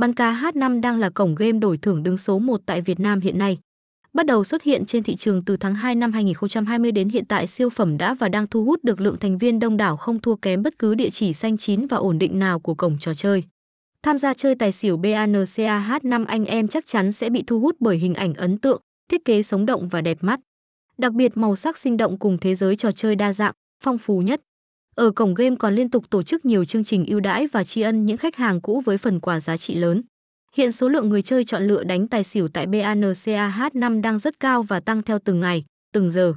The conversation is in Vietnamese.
Bắn cá H5 đang là cổng game đổi thưởng đứng số 1 tại Việt Nam hiện nay. Bắt đầu xuất hiện trên thị trường từ tháng 2 năm 2020 đến hiện tại siêu phẩm đã và đang thu hút được lượng thành viên đông đảo không thua kém bất cứ địa chỉ xanh chín và ổn định nào của cổng trò chơi. Tham gia chơi tài xỉu BANCA H5 anh em chắc chắn sẽ bị thu hút bởi hình ảnh ấn tượng, thiết kế sống động và đẹp mắt. Đặc biệt màu sắc sinh động cùng thế giới trò chơi đa dạng, phong phú nhất. Ở cổng game còn liên tục tổ chức nhiều chương trình ưu đãi và tri ân những khách hàng cũ với phần quà giá trị lớn. Hiện số lượng người chơi chọn lựa đánh tài xỉu tại BANCAH5 đang rất cao và tăng theo từng ngày, từng giờ.